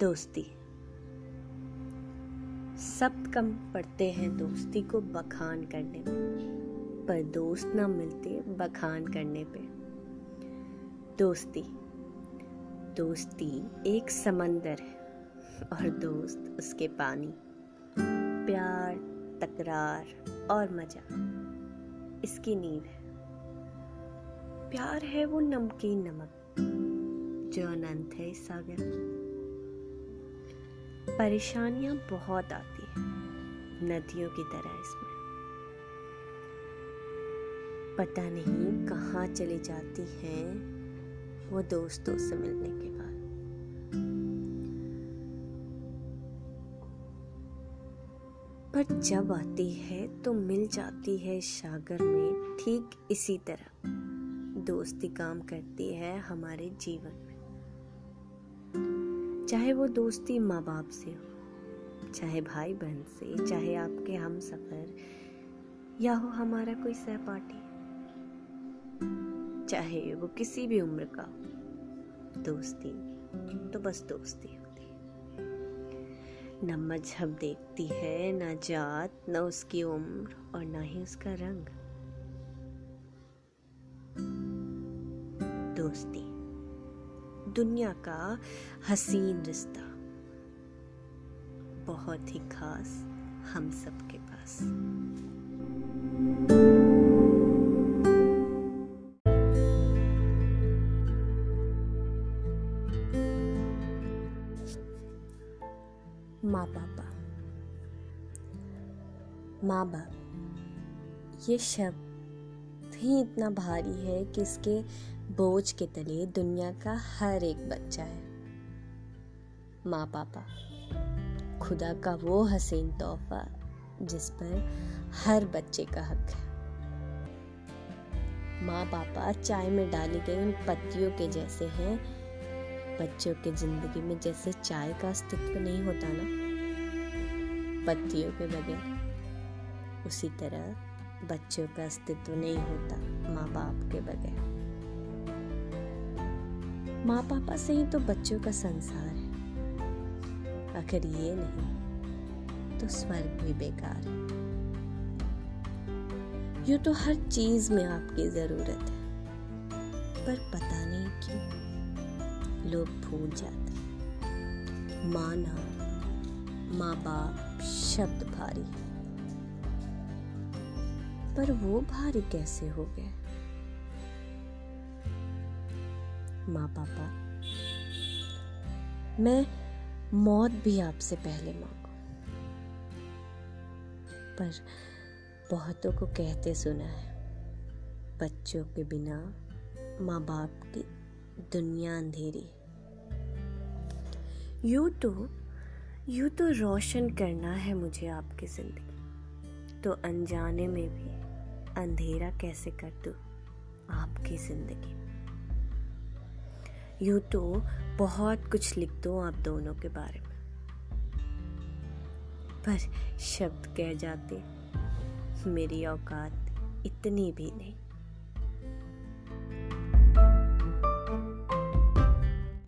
दोस्ती। सब कम पड़ते हैं दोस्ती को बखान करने में, पर दोस्त ना मिलते बखान करने पे। दोस्ती। दोस्ती एक समंदर है और दोस्त उसके पानी, प्यार, तकरार और मज़ा। इसकी नींव है। प्यार है वो नमकीन नमक, जो अनंत है इस सागर। परेशानियाँ बहुत आती है नदियों की तरह इसमें। पता नहीं कहाँ चली जाती हैं वो दोस्तों से मिलने के बाद। पर जब आती है तो मिल जाती है सागर में ठीक इसी तरह। दोस्ती काम करती है हमारे जीवन चाहे वो दोस्ती माँ बाप से हो, चाहे भाई बहन से, चाहे आपके हम सफ़र, या हो हमारा कोई सहपाठी, चाहे वो किसी भी उम्र का दोस्ती तो बस दोस्ती होती है। न मज़हब देखती है, न जात, न उसकी उम्र और ना ही उसका रंग। दोस्ती। दुनिया का हसीन रिश्ता। बहुत ही खास हम सबके पास। माँ पापा माँ बाप ये शब्द ही इतना भारी है कि इसके बोझ के तले दुनिया का हर एक बच्चा है। माँ पापा खुदा का वो हसीन तोहफा जिस पर हर बच्चे का हक है। माँ पापा चाय में डाली गई उन पत्तियों के जैसे हैं, बच्चों के ज़िंदगी में जैसे चाय का अस्तित्व नहीं होता ना। पत्तियों के बगैर उसी तरह बच्चों का अस्तित्व नहीं होता माँ बाप के बगैर। माँ पापा से ही तो बच्चों का संसार है। अगर ये नहीं तो स्वर्ग भी बेकार है। यूँ तो हर चीज़ में आपकी ज़रूरत है, पर पता नहीं क्यों लोग भूल जाते माँ नाम माँ बाप शब्द भारी पर वो भारी कैसे हो गए? माँ पापा मैं मौत भी आपसे पहले मांगू। पर बहुतों को कहते सुना है, बच्चों के बिना माँ बाप की दुनिया अंधेरी। यू तो यू तो रोशन करना है मुझे आपकी ज़िंदगी। तो अनजाने में भी अंधेरा कैसे कर दू आपकी ज़िंदगी? यूँ तो बहुत कुछ लिख दो आप दोनों के बारे में। पर शब्द कह जाते, मेरी औकात इतनी भी नहीं।